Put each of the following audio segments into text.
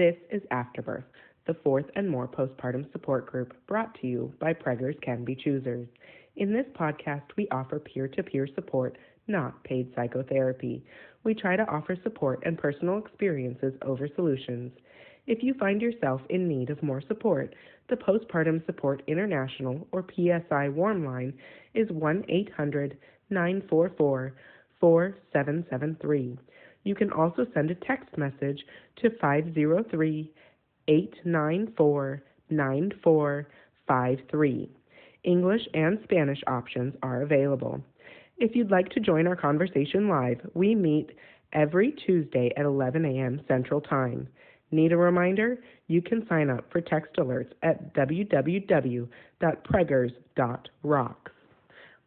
This is Afterbirth, the fourth and more postpartum support group brought to you by Preggers Can Be Choosers. In this podcast, we offer peer to peer support, not paid psychotherapy. We try to offer support and personal experiences over solutions. If you find yourself in need of more support, the Postpartum Support International or PSI Warm Line is 1 800 944 4773. You can also send a text message to 503 894 9453. English and Spanish options are available. If you'd like to join our conversation live, we meet every Tuesday at 11 a.m. Central Time. Need a reminder? You can sign up for text alerts at www.preggers.rocks.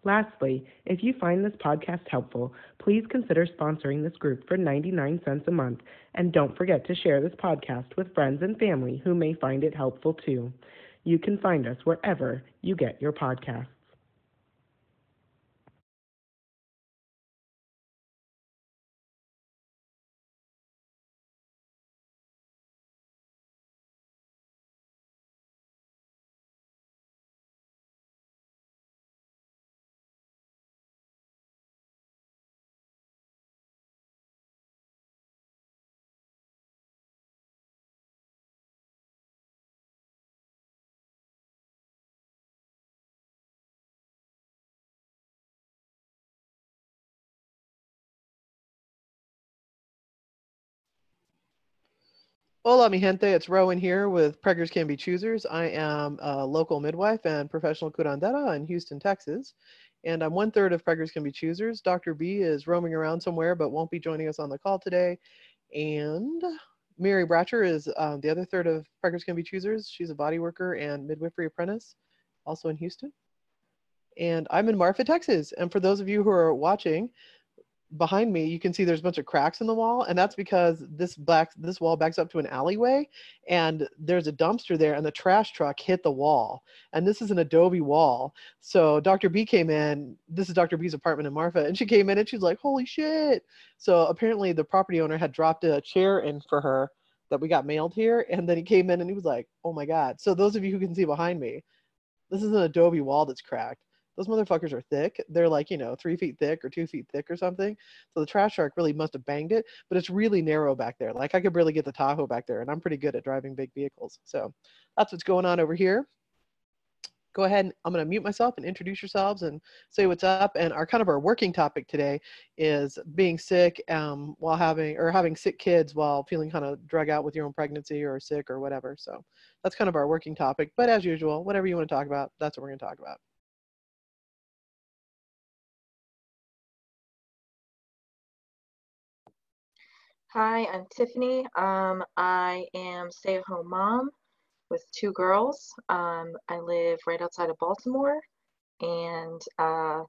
Lastly, if you find this podcast helpful, please consider sponsoring this group for 99 cents a month and don't forget to share this podcast with friends and family who may find it helpful too. You can find us wherever you get your podcasts. Hola, mi gente. It's Rowan here with Preggers Can Be Choosers. I am a local midwife and professional curandera in Houston, Texas. And I'm one third of Preggers Can Be Choosers. Dr. B is roaming around somewhere but won't be joining us on the call today. And Mary Bratcher is um, the other third of Preggers Can Be Choosers. She's a body worker and midwifery apprentice, also in Houston. And I'm in Marfa, Texas. And for those of you who are watching, behind me, you can see there's a bunch of cracks in the wall, and that's because this back this wall backs up to an alleyway, and there's a dumpster there, and the trash truck hit the wall, and this is an adobe wall. So Dr. B came in. This is Dr. B's apartment in Marfa, and she came in and she's like, "Holy shit!" So apparently the property owner had dropped a chair in for her that we got mailed here, and then he came in and he was like, "Oh my god!" So those of you who can see behind me, this is an adobe wall that's cracked those motherfuckers are thick. They're like, you know, three feet thick or two feet thick or something. So the trash shark really must have banged it, but it's really narrow back there. Like I could barely get the Tahoe back there, and I'm pretty good at driving big vehicles. So that's what's going on over here. Go ahead and I'm going to mute myself and introduce yourselves and say what's up. And our kind of our working topic today is being sick um, while having or having sick kids while feeling kind of drug out with your own pregnancy or sick or whatever. So that's kind of our working topic. But as usual, whatever you want to talk about, that's what we're going to talk about. Hi, I'm Tiffany. Um, I am stay-at-home mom with two girls. Um, I live right outside of Baltimore, and uh,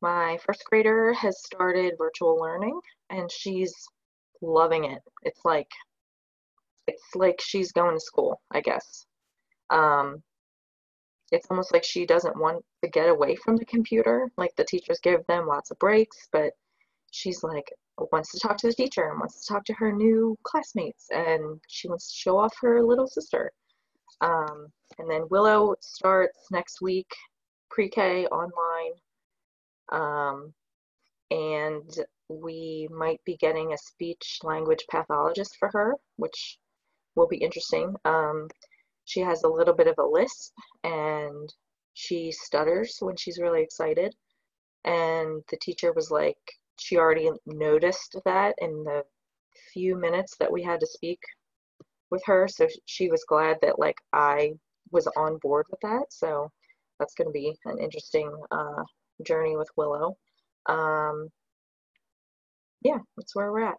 my first grader has started virtual learning, and she's loving it. It's like it's like she's going to school, I guess. Um, it's almost like she doesn't want to get away from the computer. Like the teachers give them lots of breaks, but she's like, wants to talk to the teacher and wants to talk to her new classmates and she wants to show off her little sister. Um, and then Willow starts next week pre-K online. Um, and we might be getting a speech language pathologist for her, which will be interesting. Um, she has a little bit of a lisp and she stutters when she's really excited. And the teacher was like, she already noticed that in the few minutes that we had to speak with her. So she was glad that like I was on board with that. So that's going to be an interesting uh, journey with Willow. Um, yeah, that's where we're at.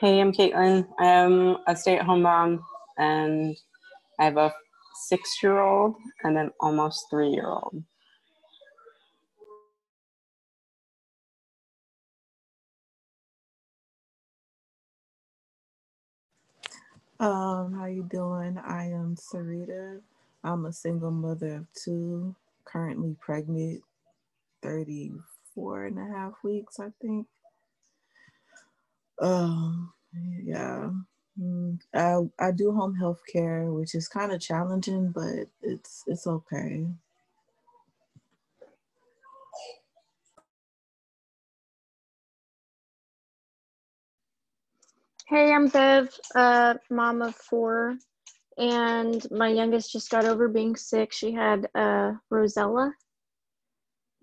Hey, I'm Caitlin. I am a stay at home mom and I have a six year old and an almost three year old. Um, how you doing? I am Sarita. I'm a single mother of two, currently pregnant, 34 and a half weeks, I think. Um, yeah. Mm, I, I do home health care, which is kind of challenging, but it's it's okay. Hey, I'm Bev, uh, mom of four, and my youngest just got over being sick. She had uh, roseola.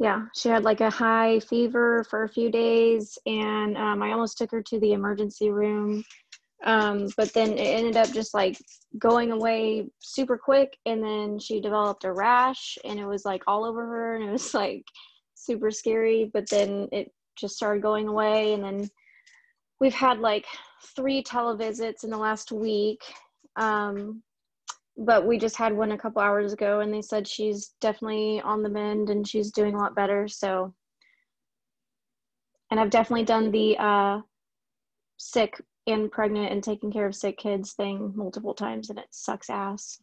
Yeah, she had like a high fever for a few days, and um, I almost took her to the emergency room. Um, but then it ended up just like going away super quick, and then she developed a rash, and it was like all over her, and it was like super scary. But then it just started going away, and then we've had like three televisits in the last week. Um, but we just had one a couple hours ago and they said she's definitely on the mend and she's doing a lot better. So, and I've definitely done the uh, sick and pregnant and taking care of sick kids thing multiple times and it sucks ass.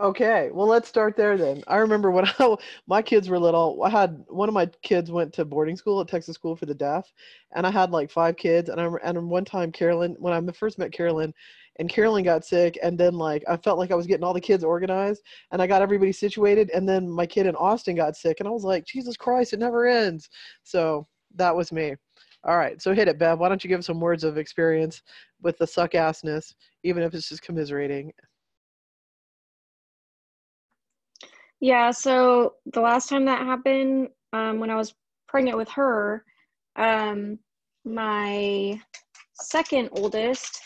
Okay, well, let's start there then. I remember when I, my kids were little, I had one of my kids went to boarding school at Texas School for the Deaf, and I had like five kids. And I and one time Carolyn, when I first met Carolyn, and Carolyn got sick, and then like I felt like I was getting all the kids organized, and I got everybody situated, and then my kid in Austin got sick, and I was like, Jesus Christ, it never ends. So that was me. All right, so hit it, Bev. Why don't you give some words of experience with the suck assness, even if it's just commiserating. Yeah, so the last time that happened, um, when I was pregnant with her, um, my second oldest,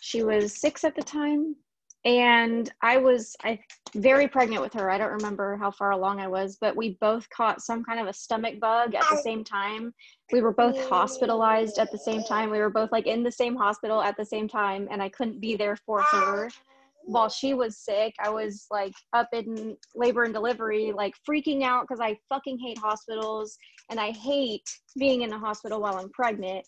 she was six at the time, and I was I very pregnant with her. I don't remember how far along I was, but we both caught some kind of a stomach bug at the same time. We were both hospitalized at the same time. We were both like in the same hospital at the same time, and I couldn't be there for her while she was sick, I was like up in labor and delivery, like freaking out because I fucking hate hospitals and I hate being in a hospital while I'm pregnant.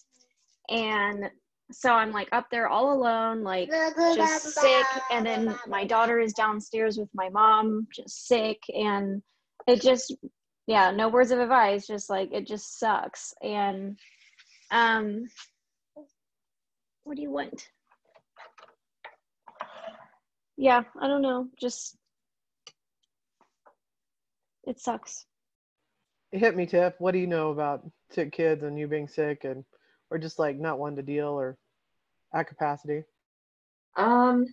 And so I'm like up there all alone, like just sick. And then my daughter is downstairs with my mom, just sick. And it just, yeah, no words of advice, just like it just sucks. And, um, what do you want? Yeah, I don't know. Just it sucks. It hit me, Tiff. What do you know about sick kids and you being sick and or just like not wanting to deal or at capacity? Um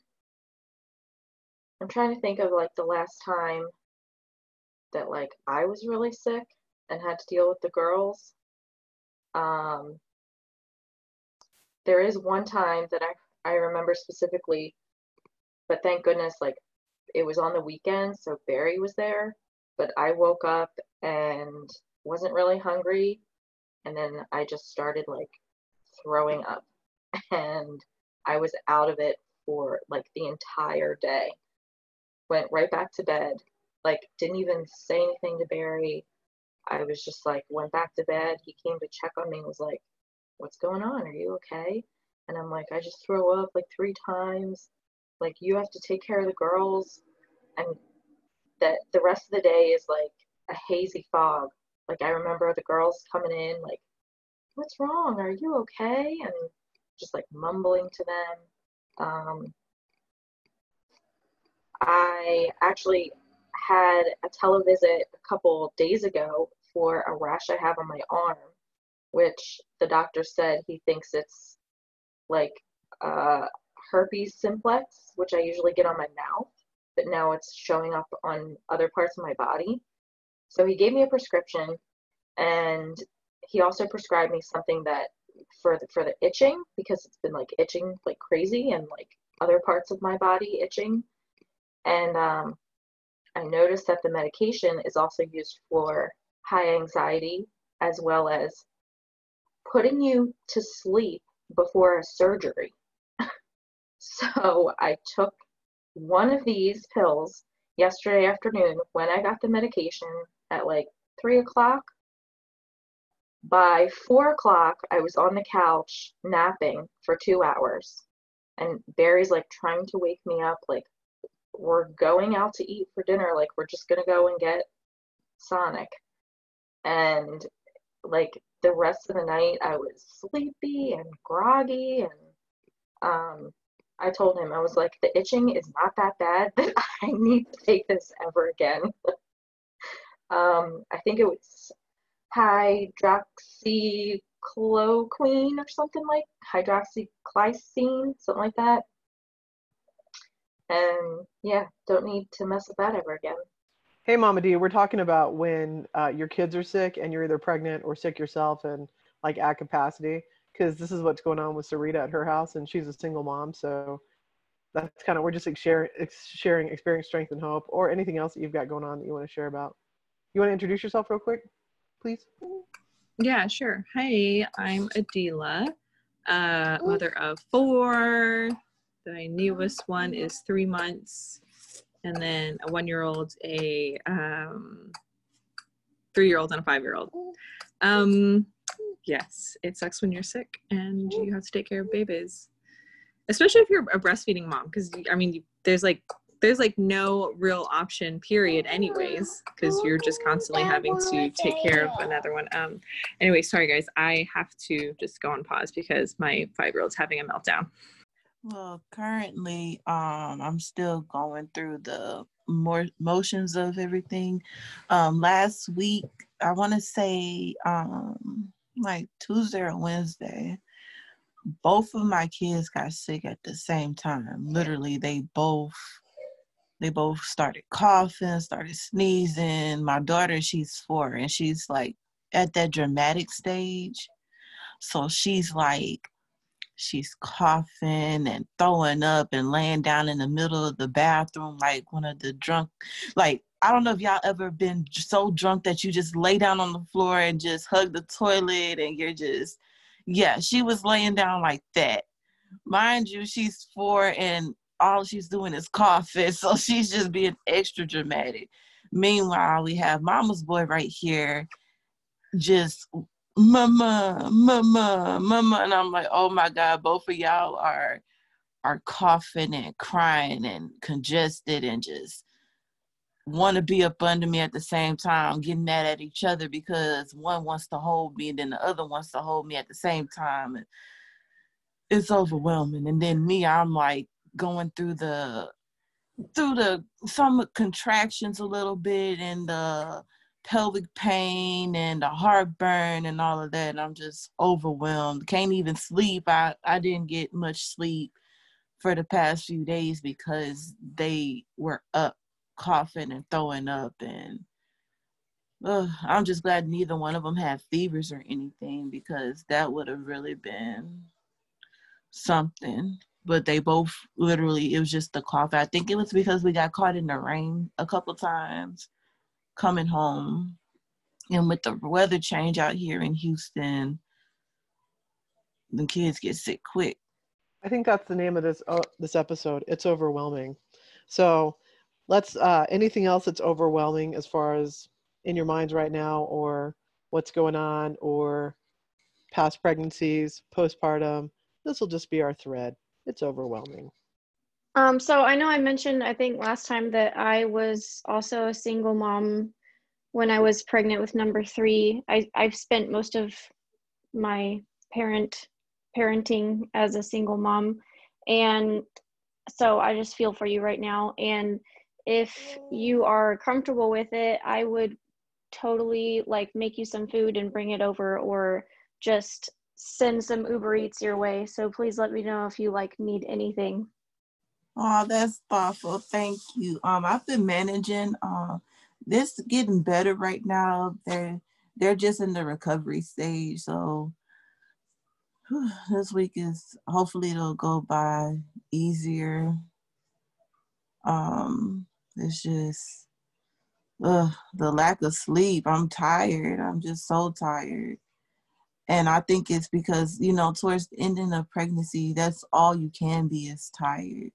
I'm trying to think of like the last time that like I was really sick and had to deal with the girls. Um there is one time that I I remember specifically but thank goodness, like it was on the weekend, so Barry was there. But I woke up and wasn't really hungry, and then I just started like throwing up, and I was out of it for like the entire day. Went right back to bed, like didn't even say anything to Barry. I was just like went back to bed. He came to check on me and was like, "What's going on? Are you okay?" And I'm like, "I just threw up like three times." Like you have to take care of the girls and that the rest of the day is like a hazy fog. Like i remember the girls coming in like what's wrong? Are you okay? and just like mumbling to them. Um, i actually had a televisit a couple days ago for a rash i have on my arm which the doctor said he thinks it's like uh, herpes simplex, which I usually get on my mouth, but now it's showing up on other parts of my body. So he gave me a prescription and he also prescribed me something that for the, for the itching because it's been like itching like crazy and like other parts of my body itching. And um, I noticed that the medication is also used for high anxiety as well as putting you to sleep before a surgery. So I took one of these pills yesterday afternoon when I got the medication at like three o'clock. By four o'clock, I was on the couch napping for two hours. And Barry's like trying to wake me up, like, we're going out to eat for dinner. Like, we're just going to go and get Sonic. And like the rest of the night, I was sleepy and groggy. And um, I told him, I was like, the itching is not that bad that I need to take this ever again. um, I think it was hydroxychloroquine or something like hydroxychloroquine, something like that. And yeah, don't need to mess with that ever again. Hey, Mama D, we're talking about when uh, your kids are sick and you're either pregnant or sick yourself and like at capacity, because this is what's going on with Sarita at her house, and she's a single mom. So that's kind of we're just like sharing, sharing experience, strength, and hope, or anything else that you've got going on that you want to share about. You want to introduce yourself real quick, please? Yeah, sure. Hi, I'm Adila, uh, mother of four. The newest one is three months and then a one year old, a um, three year old, and a five year old. Um, yes, it sucks when you're sick and you have to take care of babies, especially if you're a breastfeeding mom. Because I mean, there's like there's like no real option period anyways because you're just constantly having to take care of another one um anyway sorry guys i have to just go on pause because my five year old's having a meltdown well, currently, um, I'm still going through the more motions of everything. Um, last week, I want to say, um, like Tuesday or Wednesday, both of my kids got sick at the same time. Literally, they both they both started coughing, started sneezing. My daughter, she's four, and she's like at that dramatic stage. So she's like she's coughing and throwing up and laying down in the middle of the bathroom like one of the drunk like I don't know if y'all ever been so drunk that you just lay down on the floor and just hug the toilet and you're just yeah, she was laying down like that. Mind you, she's four and all she's doing is coughing, so she's just being extra dramatic. Meanwhile, we have Mama's boy right here just mama, mama, mama. And I'm like, oh my God, both of y'all are are coughing and crying and congested and just want to be up under me at the same time, getting mad at each other because one wants to hold me and then the other wants to hold me at the same time. And it's overwhelming. And then me, I'm like going through the through the some contractions a little bit and the pelvic pain and the heartburn and all of that. And I'm just overwhelmed. Can't even sleep. I, I didn't get much sleep for the past few days because they were up coughing and throwing up and uh, I'm just glad neither one of them had fevers or anything because that would have really been something. But they both literally, it was just the cough. I think it was because we got caught in the rain a couple times coming home. And with the weather change out here in Houston, the kids get sick quick. I think that's the name of this uh, this episode. It's overwhelming. So, let's uh, anything else that's overwhelming as far as in your minds right now, or what's going on, or past pregnancies, postpartum. This will just be our thread. It's overwhelming. Um, so I know I mentioned, I think last time that I was also a single mom when I was pregnant with number three. I, I've spent most of my parent parenting as a single mom. And so I just feel for you right now. And if you are comfortable with it, I would totally like make you some food and bring it over or just send some Uber Eats your way. So please let me know if you like need anything. Oh, that's thoughtful. Thank you. Um, I've been managing. Um, this getting better right now. They're they're just in the recovery stage. So whew, this week is hopefully it'll go by easier. Um, it's just uh, the lack of sleep. I'm tired. I'm just so tired. And I think it's because, you know, towards the ending of pregnancy, that's all you can be is tired.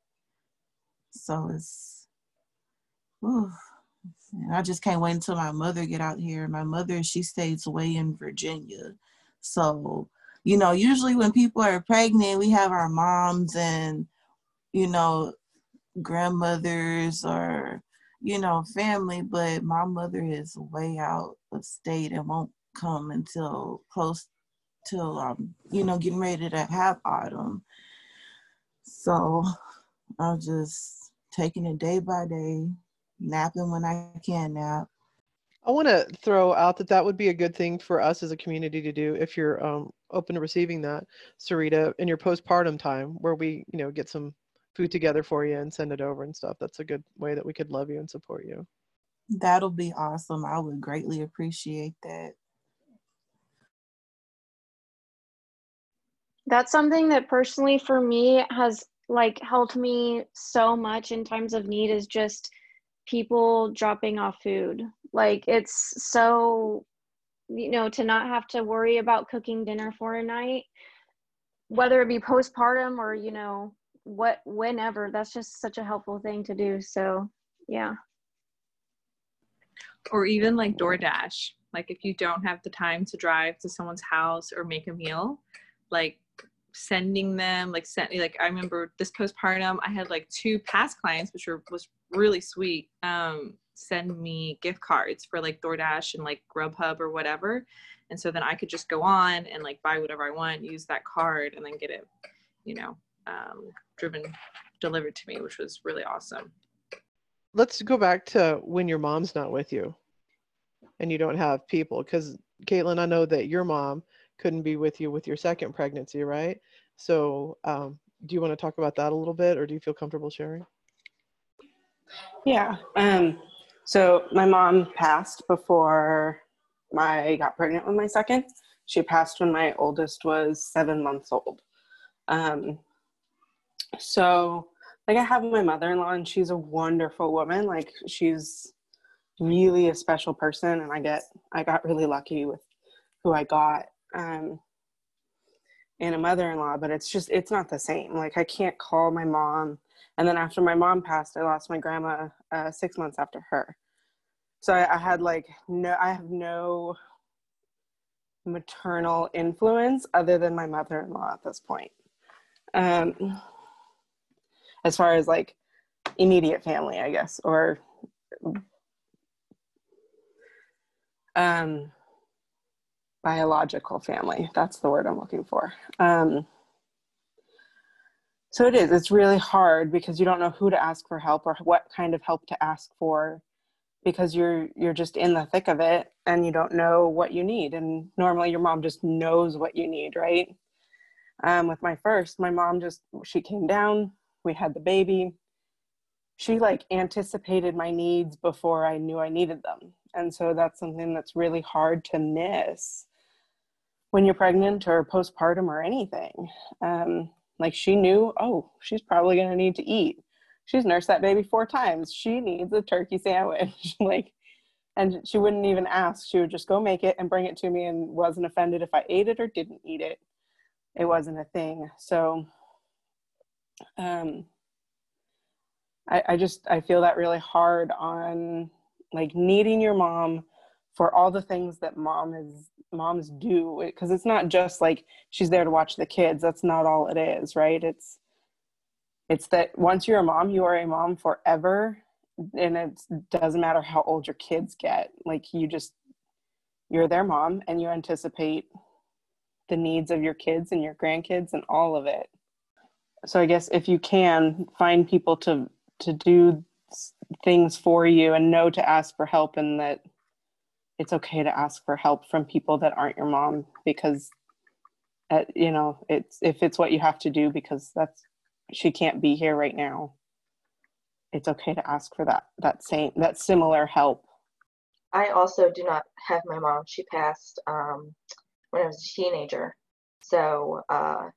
So it's, And I just can't wait until my mother get out here. My mother, she stays away in Virginia. So, you know, usually when people are pregnant, we have our moms and, you know, grandmothers or, you know, family, but my mother is way out of state and won't come until close till I'm, you know, getting ready to have autumn. So I'm just taking it day by day, napping when I can nap. I want to throw out that that would be a good thing for us as a community to do if you're um, open to receiving that, Sarita, in your postpartum time, where we, you know, get some food together for you and send it over and stuff. That's a good way that we could love you and support you. That'll be awesome. I would greatly appreciate that. That's something that personally for me has like helped me so much in times of need is just people dropping off food. Like it's so you know to not have to worry about cooking dinner for a night whether it be postpartum or you know what whenever that's just such a helpful thing to do so yeah or even like DoorDash. Like if you don't have the time to drive to someone's house or make a meal, like sending them like sent like I remember this postpartum I had like two past clients which were was really sweet um send me gift cards for like DoorDash and like Grubhub or whatever and so then I could just go on and like buy whatever I want use that card and then get it you know um driven delivered to me which was really awesome Let's go back to when your mom's not with you and you don't have people. Because, Caitlin, I know that your mom couldn't be with you with your second pregnancy, right? So, um, do you want to talk about that a little bit or do you feel comfortable sharing? Yeah. Um, so my mom passed before I got pregnant with my second. She passed when my oldest was seven months old. Um, so like I have my mother-in-law and she's a wonderful woman. Like she's really a special person and I get I got really lucky with who I got. Um and a mother-in-law, but it's just it's not the same. Like I can't call my mom and then after my mom passed, I lost my grandma uh, six months after her. So I, I had like no I have no maternal influence other than my mother-in-law at this point. Um as far as like immediate family, I guess, or um, biological family. That's the word I'm looking for. Um, so it is. It's really hard because you don't know who to ask for help or what kind of help to ask for because you're you're just in the thick of it and you don't know what you need and normally your mom just knows what you need right um, with my first my mom just she came down we had the baby. She like anticipated my needs before i knew i needed them. And so that's something that's really hard to miss when you're pregnant or postpartum or anything. Um, like she knew oh she's probably going to need to eat. She's nursed that baby four times. She needs a turkey sandwich. Like and she wouldn't even ask. She would just go make it and bring it to me and wasn't offended if i ate it or didn't eat it. It wasn't a thing. So um, I, I just I feel that really hard on like needing your mom for all the things that mom is moms do. Because it's not just like she's there to watch the kids. That's not all it is right? It's it's that once you're a mom you are a mom forever and it doesn't matter how old your kids get. Like you just you're their mom and you anticipate the needs of your kids and your grandkids and all of it so i guess if you can find people to to do things for you and know to ask for help and that it's okay to ask for help from people that aren't your mom because uh, you know it's if it's what you have to do because that's she can't be here right now it's okay to ask for that that same that similar help I also do not have my mom. She passed um, when I was a teenager. So uh,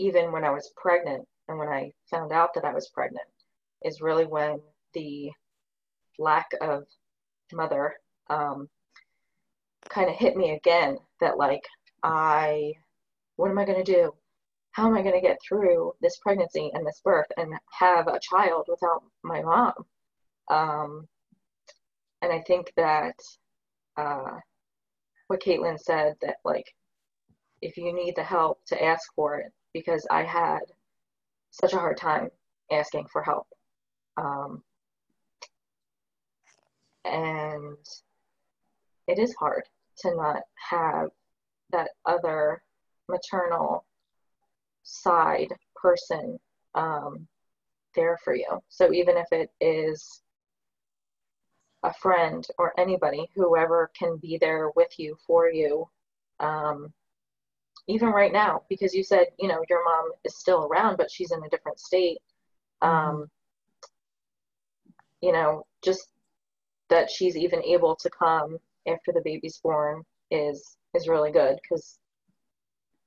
even when I was pregnant and when I found out that I was pregnant is really when the lack of mother um, kind of hit me again that like I what am I going to do? How am I going to get through this pregnancy and this birth and have a child without my mom? Um, and I think that uh, what Caitlin said that like if you need the help to ask for it because I had such a hard time asking for help. Um, and it is hard to not have that other maternal side person um, there for you. So even if it is a friend or anybody, whoever can be there with you for you, um, even right now, because you said, you know, your mom is still around, but she's in a different state. Um, you know, just that she's even able to come after the baby's born is is really good because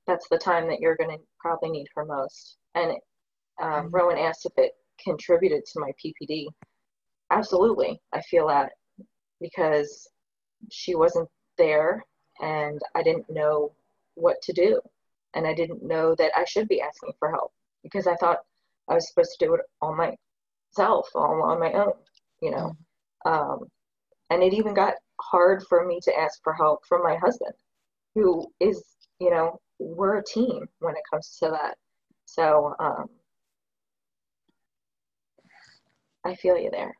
that's the time that you're going to probably need her most. And um, mm-hmm. Rowan asked if it contributed to my PPD. Absolutely, I feel that because she wasn't there and I didn't know what to do. And I didn't know that I should be asking for help because I thought I was supposed to do it all myself, all on my own, you know. Um, and it even got hard for me to ask for help from my husband, who is, you know, we're a team when it comes to that. So um, I feel you there.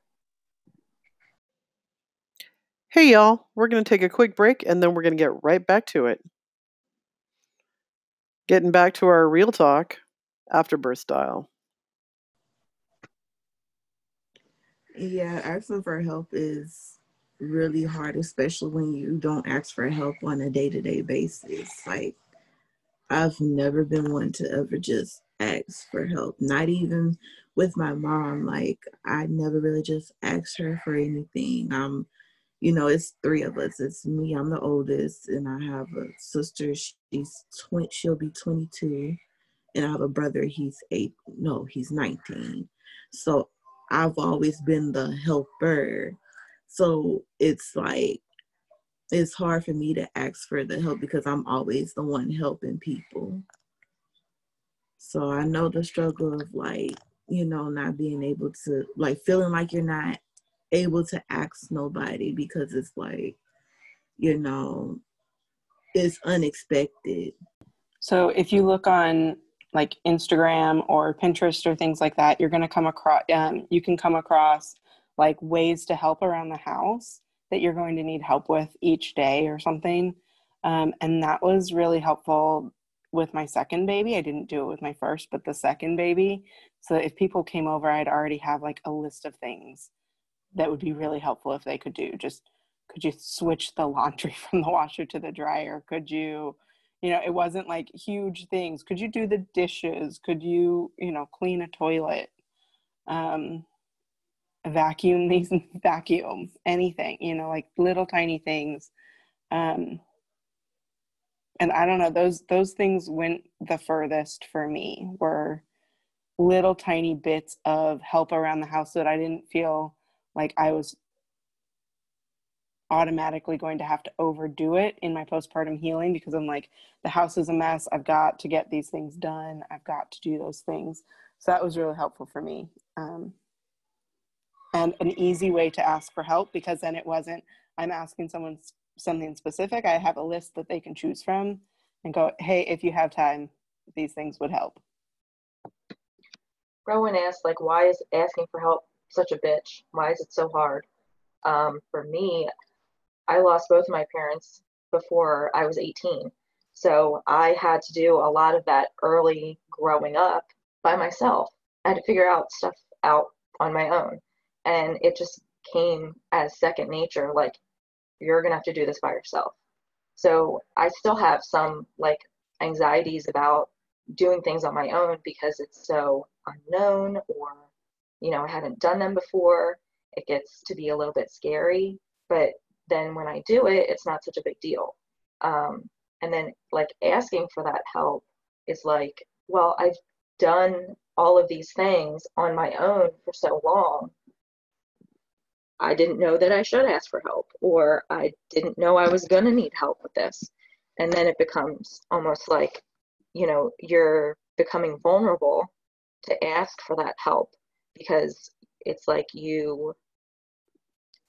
Hey, y'all. We're going to take a quick break and then we're going to get right back to it. Getting back to our real talk, afterbirth style. Yeah, asking for help is really hard, especially when you don't ask for help on a day to day basis. Like, I've never been one to ever just ask for help, not even with my mom. Like, I never really just asked her for anything. Um, you know, it's three of us. It's me, I'm the oldest, and I have a sister, she's 20, she'll be 22, and I have a brother, he's eight, no, he's 19. So I've always been the helper. So it's like, it's hard for me to ask for the help because I'm always the one helping people. So I know the struggle of like, you know, not being able to, like, feeling like you're not able to ask nobody because it's like, you know, it's unexpected. So if you look on like Instagram or Pinterest or things like that, you're going to come across, um, you can come across like ways to help around the house that you're going to need help with each day or something. Um, and that was really helpful with my second baby. I didn't do it with my first, but the second baby. So if people came over, I'd already have like a list of things that would be really helpful if they could do. Just could you switch the laundry from the washer to the dryer? Could you you know it wasn't like huge things could you do the dishes could you you know clean a toilet um vacuum these vacuum anything you know like little tiny things um and i don't know those those things went the furthest for me were little tiny bits of help around the house that i didn't feel like i was automatically going to have to overdo it in my postpartum healing because I'm like, the house is a mess. I've got to get these things done. I've got to do those things. So that was really helpful for me. Um, and an easy way to ask for help because then it wasn't, I'm asking someone something specific. I have a list that they can choose from and go, hey, if you have time, these things would help. Rowan asked, like, why is asking for help such a bitch? Why is it so hard? Um, for me, I lost both of my parents before I was 18. So I had to do a lot of that early growing up by myself. I had to figure out stuff out on my own. And it just came as second nature like, you're going to have to do this by yourself. So I still have some like anxieties about doing things on my own because it's so unknown or, you know, I haven't done them before. It gets to be a little bit scary. But then when I do it, it's not such a big deal. Um, and then like asking for that help is like, well, I've done all of these things on my own for so long. I didn't know that I should ask for help, or I didn't know I was going to need help with this. And then it becomes almost like, you know, you're becoming vulnerable to ask for that help because it's like you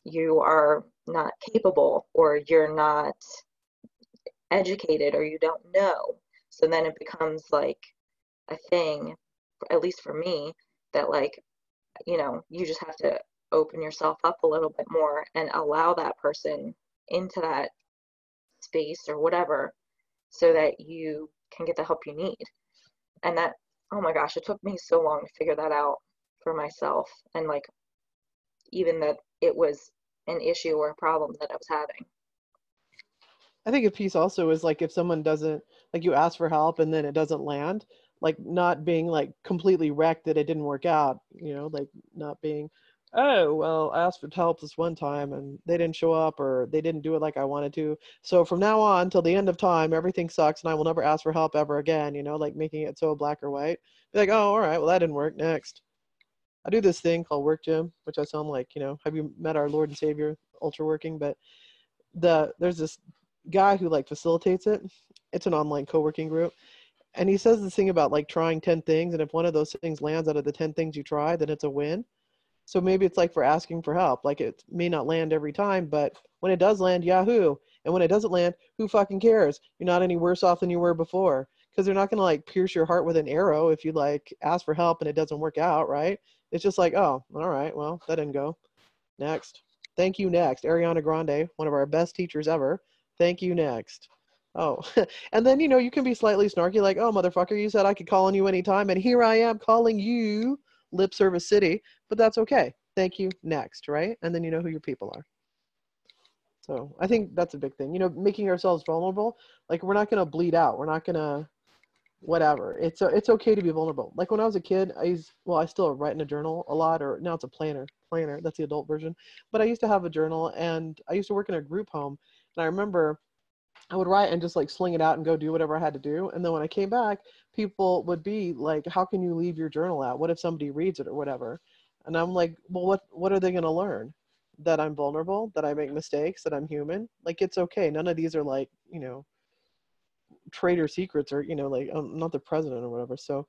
you are not capable or you're not educated or you don't know. So then it becomes like a thing, at least for me, that like, you know, you just have to open yourself up a little bit more and allow that person into that space or whatever so that you can get the help you need. And that, oh my gosh, it took me so long to figure that out for myself. And like, even that it was an issue or a problem that I was having. I think a piece also is like if someone doesn't like you ask for help and then it doesn't land, like not being like completely wrecked that it didn't work out, you know, like not being, oh, well, I asked for help this one time and they didn't show up or they didn't do it like I wanted to. So from now on till the end of time, everything sucks and I will never ask for help ever again, you know, like making it so black or white. Be like, oh, all right, well, that didn't work. Next. I do this thing called Work Gym, which I sound like, you know, have you met our Lord and Savior, Ultraworking? But the there's this guy who like facilitates it. It's an online co-working group. And he says this thing about like trying 10 things and if one of those things lands out of the 10 things you try, then it's a win. So maybe it's like for asking for help. Like it may not land every time, but when it does land, yahoo. And when it doesn't land, who fucking cares? You're not any worse off than you were before. Because they're not gonna like pierce your heart with an arrow if you like ask for help and it doesn't work out, right? It's just like, oh, all right, well, that didn't go. Next. Thank you next. Ariana Grande, one of our best teachers ever. Thank you next. Oh, and then you know you can be slightly snarky, like, "Oh, motherfucker, you said I could call on you anytime, and here I am calling you, Lip Service City." But that's okay. Thank you next, right? And then you know who your people are. So I think that's a big thing. You know, making ourselves vulnerable. Like we're not gonna bleed out. We're not gonna whatever. It's a, it's okay to be vulnerable. Like when I was a kid, I used well, I still write in a journal a lot, or now it's a planner. Planner, that's the adult version. But I used to have a journal, and I used to work in a group home, and I remember I would write and just like sling it out and go do whatever I had to do. And then when I came back, people would be like, "How can you leave your journal out? What if somebody reads it or whatever?" And I'm like, "Well, what what are they going to learn? That I'm vulnerable, that I make mistakes, that I'm human. Like it's okay. None of these are like you know trader secrets or you know like I'm not the president or whatever. So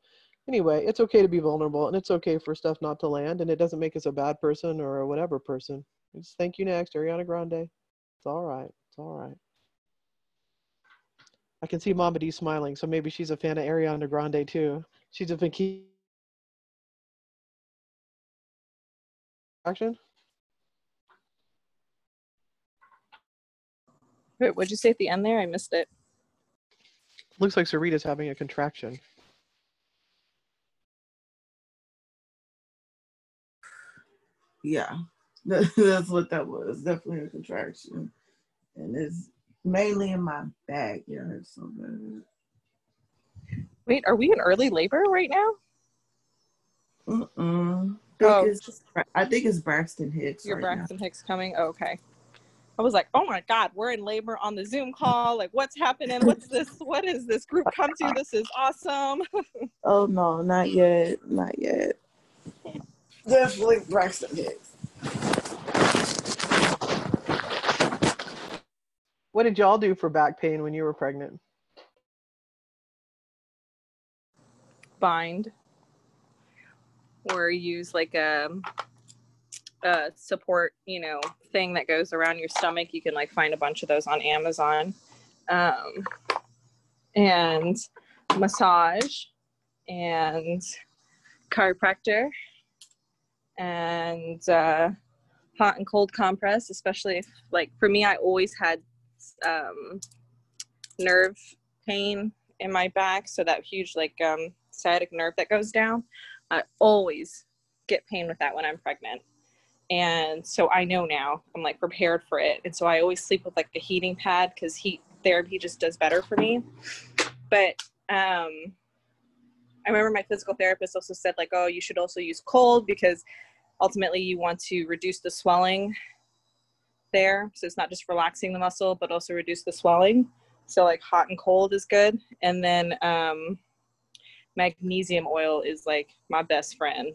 anyway, it's okay to be vulnerable and it's okay for stuff not to land and it doesn't make us a bad person or a whatever person. Just thank you next, Ariana Grande. It's all right. It's all right. I can see Mama D smiling, so maybe she's a fan of Ariana Grande too. She's a Vinky. Action. Wait, what'd you say at the end there? I missed it. Looks like Sarita's having a contraction. Yeah, that's what that was. Definitely a contraction, and it's mainly in my back. Yeah, it's so bad. Wait, are we in early labor right now? Mm-mm. I think, Oh. it's, I think it's Braxton Hicks. Your right now. Braxton Hicks coming? Oh, okay. I was like, oh my God, we're in labor on the Zoom call. Like, what's happening? What's this? What is this group come to? This is awesome. Oh no, not yet, not yet. Definitely Braxton Hicks. What did y'all do for back pain when you were pregnant? Bind. Or use like a, a support, you know, thing that goes around your stomach. You can like find a bunch of those on Amazon. Um, and massage and chiropractor and uh, hot and cold compress, especially if, like, for me, I always had um, nerve pain in my back. So that huge, like, um, sciatic nerve that goes down, I always get pain with that when I'm pregnant. And so I know now I'm like prepared for it. And so I always sleep with like a heating pad because heat therapy just does better for me. But um, I remember my physical therapist also said like, oh, you should also use cold because ultimately you want to reduce the swelling there. So it's not just relaxing the muscle, but also reduce the swelling. So like hot and cold is good. And then um, magnesium oil is like my best friend.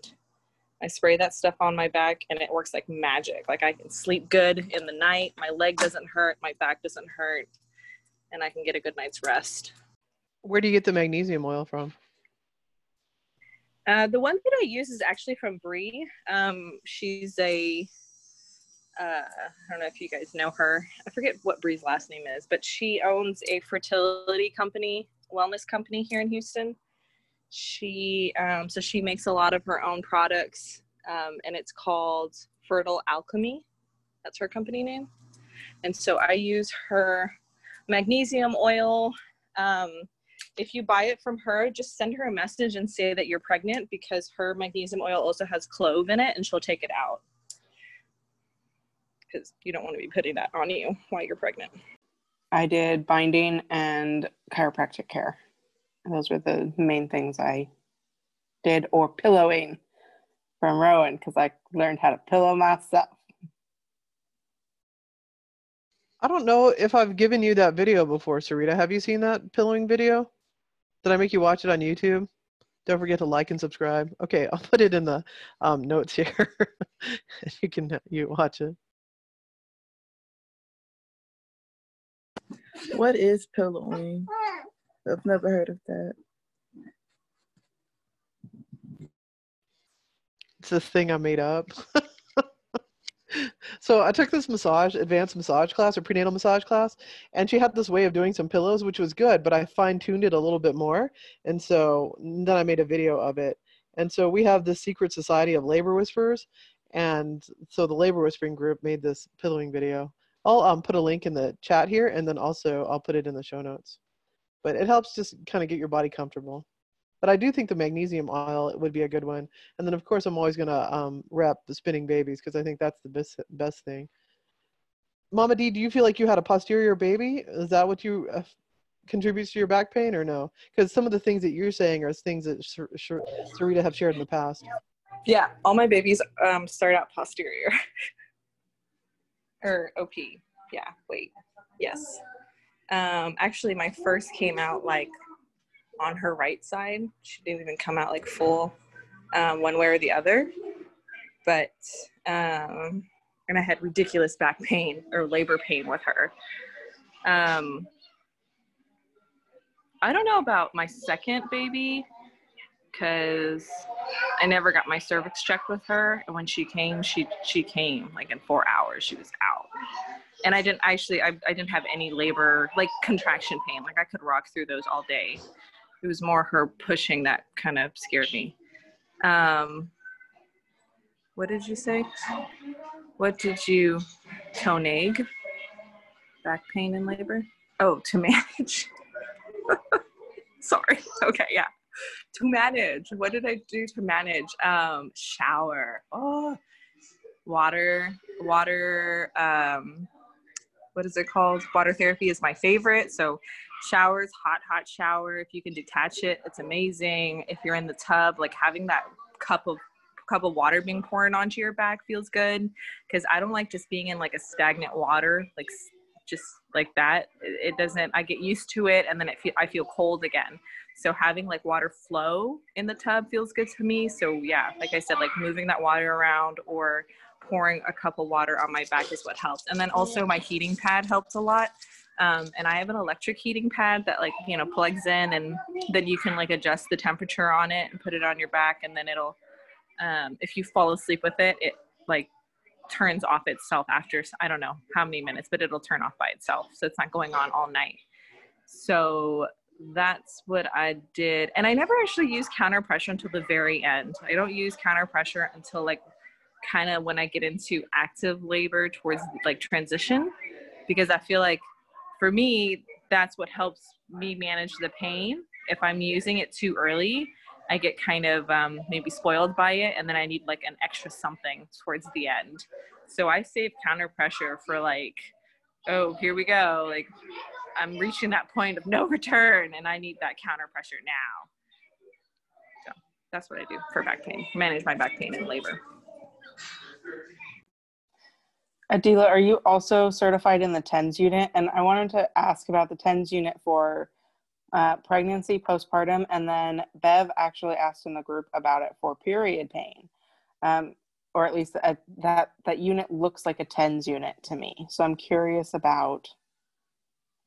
I spray that stuff on my back and it works like magic. Like I can sleep good in the night. My leg doesn't hurt. My back doesn't hurt. And I can get a good night's rest. Where do you get the magnesium oil from? Uh, the one that I use is actually from Brie. Um, she's a uh, I don't know if you guys know her. I forget what Bree's last name is, but she owns a fertility company, wellness company here in Houston. She um, so she makes a lot of her own products, um, and it's called Fertile Alchemy. That's her company name. And so I use her magnesium oil. Um, if you buy it from her, just send her a message and say that you're pregnant because her magnesium oil also has clove in it, and she'll take it out because you don't want to be putting that on you while you're pregnant. I did binding and chiropractic care. Those were the main things I did, or pillowing from Rowan because I learned how to pillow myself. I don't know if I've given you that video before, Sarita. Have you seen that pillowing video? Did I make you watch it on YouTube? Don't forget to like and subscribe. Okay, I'll put it in the um, notes here. And you can you watch it. What is pillowing? I've never heard of that. It's this thing I made up. so I took this massage, advanced massage class or prenatal massage class, and she had this way of doing some pillows, which was good, but I fine tuned it a little bit more. And so then I made a video of it. And so we have this secret society of labor whisperers. And so the labor whispering group made this pillowing video. I'll um, put a link in the chat here, and then also I'll put it in the show notes. But it helps just kind of get your body comfortable. But I do think the magnesium oil would be a good one. And then, of course, I'm always going to um, the spinning babies because I think that's the best, best thing. Mama D, do you feel like you had a posterior baby? Is that what you uh, contributes to your back pain or no? Because some of the things that you're saying are things that Sarita have shared in the past. Yeah, all my babies um, start out posterior. or OP. Yeah, wait. Yes. Um, actually, my first came out like on her right side. She didn't even come out like full um, one way or the other. But, um, and I had ridiculous back pain or labor pain with her. Um, I don't know about my second baby because I never got my cervix checked with her. And when she came, she she came like in four hours. She was out, and I didn't actually I, I didn't have any labor like contraction pain. Like I could rock through those all day. It was more her pushing that kind of scared me. Um, what did you say? What did you toneg? Back pain in labor? Oh, to manage. Sorry. Okay, yeah to manage. What did I do to manage? Um, shower. Oh, water, water. Um, what is it called? Water therapy is my favorite. So, showers, hot, hot shower. If you can detach it, it's amazing. If you're in the tub, like having that cup of cup of water being poured onto your back feels good because I don't like just being in like a stagnant water, like just like that. It doesn't. I get used to it, and then it feel I feel cold again. So having like water flow in the tub feels good to me. So yeah, like I said, like moving that water around or pouring a cup of water on my back is what helped. And then also my heating pad helps a lot. Um, and I have an electric heating pad that like you know plugs in, and then you can like adjust the temperature on it and put it on your back, and then it'll. Um, if you fall asleep with it, it like turns off itself after I don't know how many minutes, but it'll turn off by itself. So it's not going on all night. So that's what I did. And I never actually use counter pressure until the very end. I don't use counter pressure until like kind of when I get into active labor towards like transition because I feel like for me that's what helps me manage the pain. If I'm using it too early, I get kind of um, maybe spoiled by it and then I need like an extra something towards the end. So I save counter pressure for like, oh, here we go. Like I'm reaching that point of no return and I need that counter pressure now. So that's what I do for back pain, manage my back pain and labor. Adila, are you also certified in the TENS unit? And I wanted to ask about the TENS unit for uh, pregnancy, postpartum, and then Bev actually asked in the group about it for period pain. Um, or at least a, that that unit looks like a TENS unit to me. So I'm curious about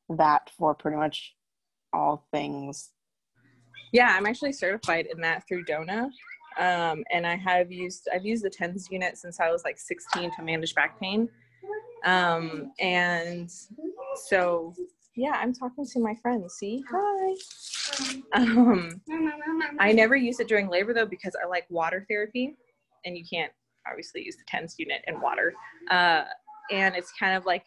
that for pretty much all things. Yeah, I'm actually certified in that through DONA. Um, and I have used I've used the tens unit since I was like 16 to manage back pain. Um, and so yeah, I'm talking to my friends. See, hi. Um, I never use it during labor though because I like water therapy, and you can't obviously use the tens unit in water. Uh, and it's kind of like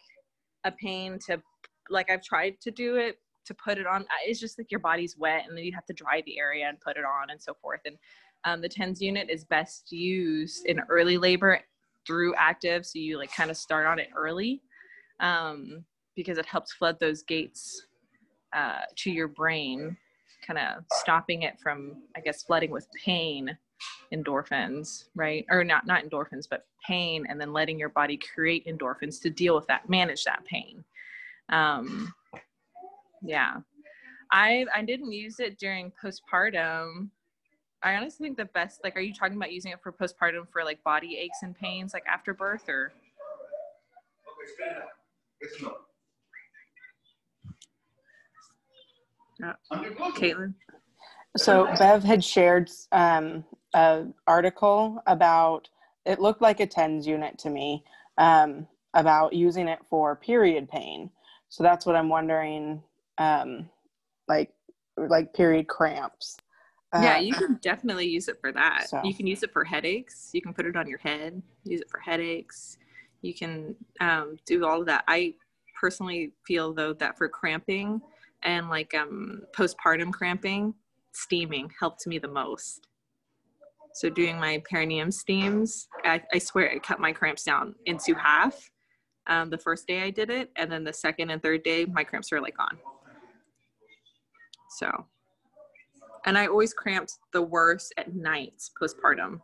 a pain to like I've tried to do it to put it on. It's just like your body's wet, and then you have to dry the area and put it on and so forth. And um, the tens unit is best used in early labor through active, so you like kind of start on it early. Um, because it helps flood those gates uh, to your brain, kind of stopping it from, I guess, flooding with pain, endorphins, right? Or not not endorphins, but pain, and then letting your body create endorphins to deal with that, manage that pain. Um, yeah, I I didn't use it during postpartum. I honestly think the best, like, are you talking about using it for postpartum for like body aches and pains, like after birth, or? Uh, Caitlin. So Bev had shared um, an article about it looked like a tens unit to me um, about using it for period pain. So that's what I'm wondering, um, like like period cramps. Yeah, Uh, you can definitely use it for that. So- You can use it for headaches. You can put it on your head. Use it for headaches. You can um, do all of that. I personally feel though that for cramping and like um, postpartum cramping, steaming helped me the most. So doing my perineum steams, I, I swear it cut my cramps down into half. Um, the first day I did it, and then the second and third day, my cramps were like gone. So and I always cramped the worst at nights postpartum.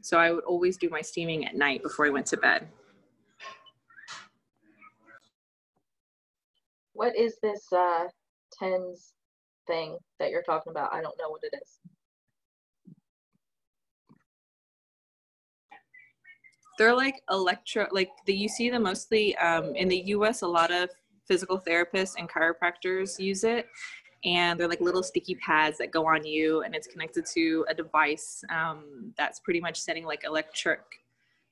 So I would always do my steaming at night before I went to bed. What is this uh tens thing that you're talking about? I don't know what it is. They're like electro, like the, you see them mostly um, in the US, a lot of physical therapists and chiropractors use it. And they're like little sticky pads that go on you, and it's connected to a device um, that's pretty much sending like electric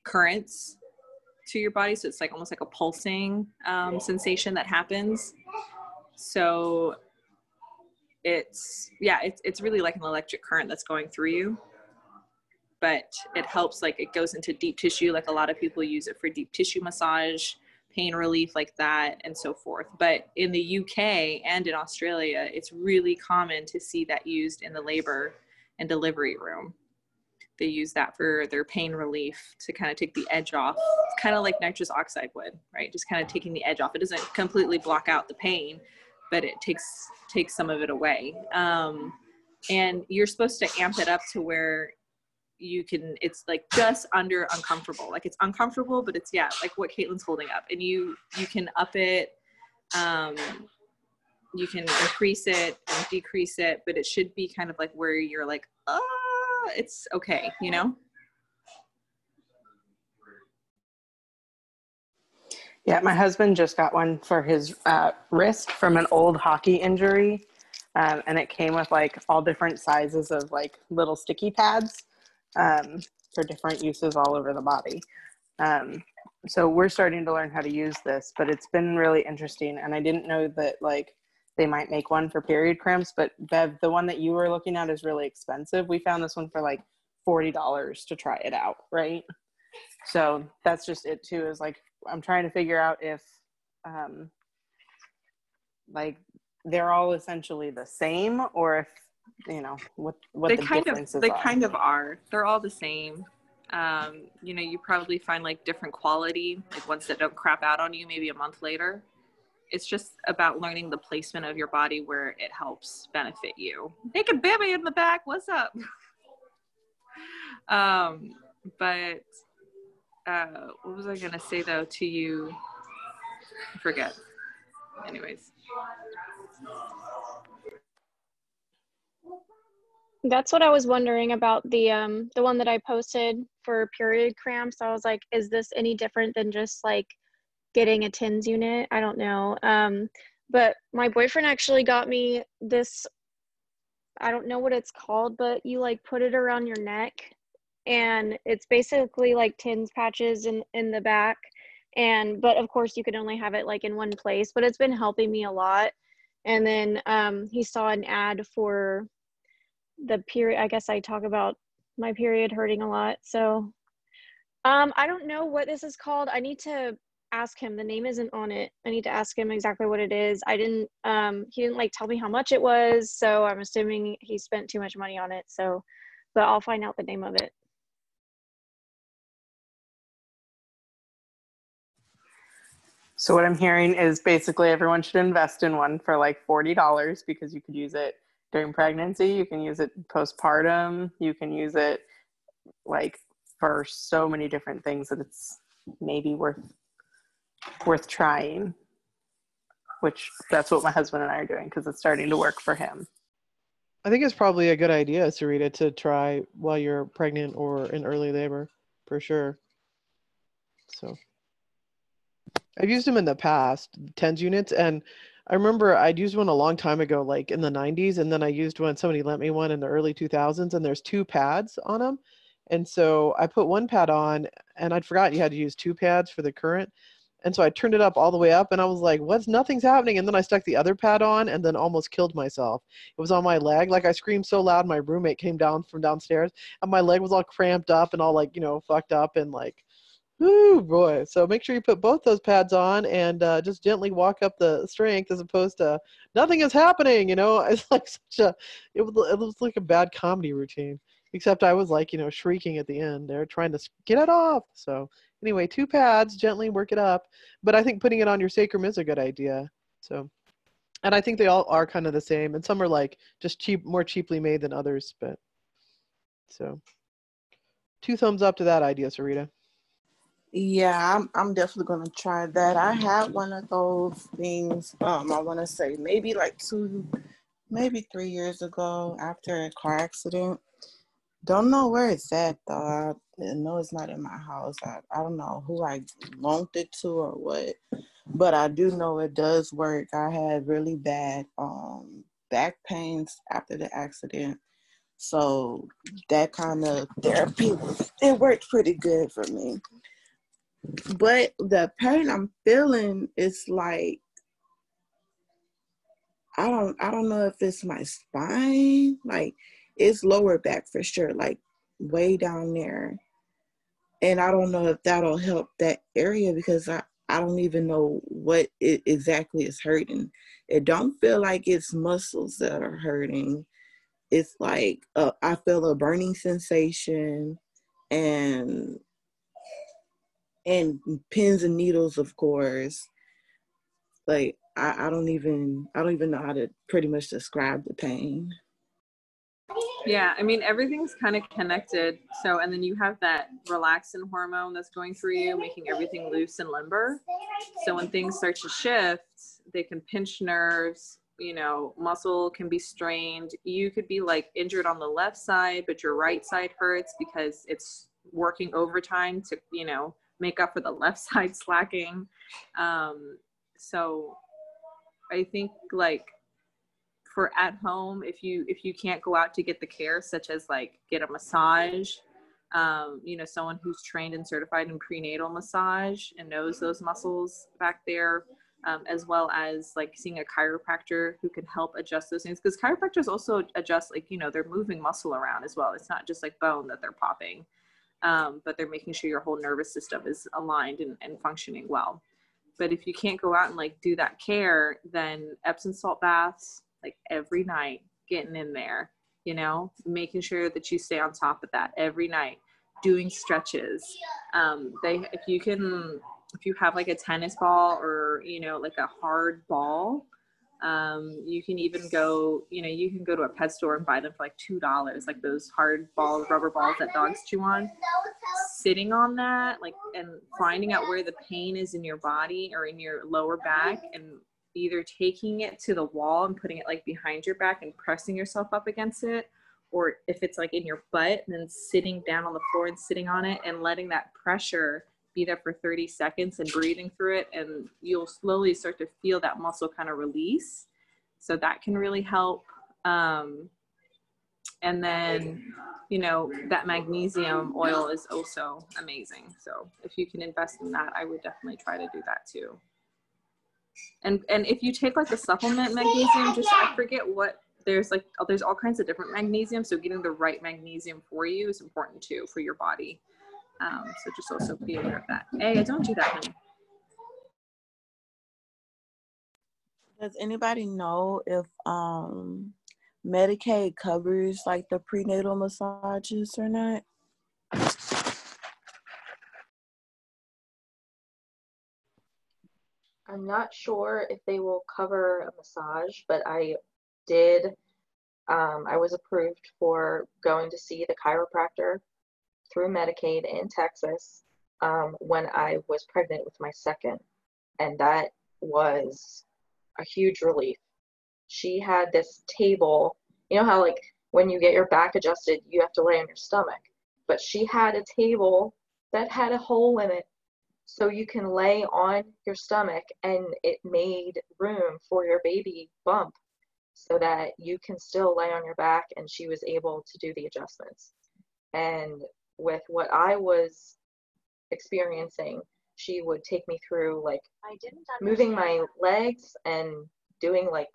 currents to your body. So it's like almost like a pulsing um, sensation that happens. So it's yeah, it's it's really like an electric current that's going through you. But it helps like it goes into deep tissue. Like a lot of people use it for deep tissue massage, pain relief like that, and so forth. But in the UK and in Australia, it's really common to see that used in the labor and delivery room. They use that for their pain relief to kind of take the edge off, it's kind of like nitrous oxide would, right? Just kind of taking the edge off. It doesn't completely block out the pain, but it takes takes some of it away. Um, and you're supposed to amp it up to where you can it's like just under uncomfortable. Like it's uncomfortable but it's yeah like what caitlin's holding up. And you you can up it um you can increase it and decrease it but it should be kind of like where you're like ah it's okay you know? Yeah, my husband just got one for his uh, wrist from an old hockey injury, um, and it came with like all different sizes of like little sticky pads um, for different uses all over the body. Um, so we're starting to learn how to use this, but it's been really interesting, and I didn't know that like they might make one for period cramps. But Bev, the one that you were looking at is really expensive. We found this one for like forty dollars to try it out, right? So that's just it too. Is like I'm trying to figure out if, um, like, they're all essentially the same, or if you know what what they the kind of they are. kind of are. They're all the same. Um, you know you probably find like different quality like ones that don't crap out on you maybe a month later. It's just about learning the placement of your body where it helps benefit you. Naked baby in the back what's up? Um, but uh, what was i gonna say though to you? I forget. Anyways That's what I was wondering about the um the one that I posted for period cramps. I was like, is this any different than just like getting a TENS unit? I don't know. Um, but my boyfriend actually got me this I don't know what it's called, but you like put it around your neck and it's basically like tens patches in in the back and but of course you can only have it like in one place but it's been helping me a lot and then um he saw an ad for the period i guess i talk about my period hurting a lot so um i don't know what this is called. I need to ask him. The name isn't on it. I need to ask him exactly what it is. I didn't um he didn't like tell me how much it was so i'm assuming he spent too much money on it so but i'll find out the name of it. So what I'm hearing is basically everyone should invest in one for like forty dollars because you could use it during pregnancy, you can use it postpartum, you can use it like for so many different things that it's maybe worth worth trying. Which that's what my husband and I are doing because it's starting to work for him. I think it's probably a good idea, Sarita, to try while you're pregnant or in early labor, for sure. So I've used them in the past, tens units, and I remember I'd used one a long time ago, like in the 90s, and then I used one. Somebody lent me one in the early 2000s, and there's two pads on them, and so I put one pad on, and I'd forgot you had to use two pads for the current, and so I turned it up all the way up, and I was like, "What's nothing's happening?" And then I stuck the other pad on, and then almost killed myself. It was on my leg, like I screamed so loud, my roommate came down from downstairs, and my leg was all cramped up and all like you know fucked up and like Ooh boy! So make sure you put both those pads on and uh, just gently walk up the strength, as opposed to nothing is happening. You know, it's like such a it was it was like a bad comedy routine. Except I was like you know shrieking at the end. They're trying to get it off. So anyway, two pads, gently work it up. But I think putting it on your sacrum is a good idea. So, and I think they all are kind of the same, and some are like just cheap, more cheaply made than others. But so, two thumbs up to that idea, Sarita. Yeah, I'm I'm definitely gonna try that. I had one of those things. Um, I want to say maybe like two, maybe three years ago after a car accident. Don't know where it's at though. I know it's not in my house. I, I don't know who I loaned it to or what, but I do know it does work. I had really bad um back pains after the accident, so that kind of therapy it worked pretty good for me. But the pain I'm feeling is like I don't I don't know if it's my spine, like it's lower back for sure, like way down there. And I don't know if that'll help that area because I, I don't even know what it exactly is hurting. It don't feel like it's muscles that are hurting. It's like uh, I feel a burning sensation and and pins and needles, of course. Like I, I don't even I don't even know how to pretty much describe the pain. Yeah, I mean everything's kind of connected. So and then you have that relaxin hormone that's going through you, making everything loose and limber. So when things start to shift, they can pinch nerves, you know, muscle can be strained. You could be like injured on the left side, but your right side hurts because it's working overtime to, you know, make up for the left side slacking. Um, so I think like for at home, if you if you can't go out to get the care, such as like get a massage, um, you know, someone who's trained and certified in prenatal massage and knows those muscles back there, um, as well as like seeing a chiropractor who can help adjust those things. Because chiropractors also adjust, like, you know, they're moving muscle around as well. It's not just like bone that they're popping um, but they're making sure your whole nervous system is aligned and, and functioning well. But if you can't go out and like do that care, then Epsom salt baths like every night, getting in there, you know, making sure that you stay on top of that every night, doing stretches. Um, they, if you can, if you have like a tennis ball or you know like a hard ball, um, you can even go, you know, you can go to a pet store and buy them for like two dollars, like those hard ball rubber balls that dogs chew on. Sitting on that, like, and finding out where the pain is in your body or in your lower back, and either taking it to the wall and putting it like behind your back and pressing yourself up against it, or if it's like in your butt, then sitting down on the floor and sitting on it and letting that pressure be there for 30 seconds and breathing through it and you'll slowly start to feel that muscle kind of release so that can really help um, And then, you know, that magnesium oil is also amazing. So if you can invest in that, I would definitely try to do that too. And and if you take like a supplement magnesium, just I forget what there's like there's all kinds of different magnesium. So getting the right magnesium for you is important too for your body. Um, so just also be aware of that. Hey, don't do that, honey. Does anybody know if um Medicaid covers like the prenatal massages or not? I'm not sure if they will cover a massage, but I did. Um, I was approved for going to see the chiropractor through Medicaid in Texas um, when I was pregnant with my second, and that was a huge relief. She had this table, you know how like when you get your back adjusted, you have to lay on your stomach, but she had a table that had a hole in it so you can lay on your stomach and it made room for your baby bump so that you can still lay on your back and she was able to do the adjustments and with what i was experiencing she would take me through like moving my legs and doing like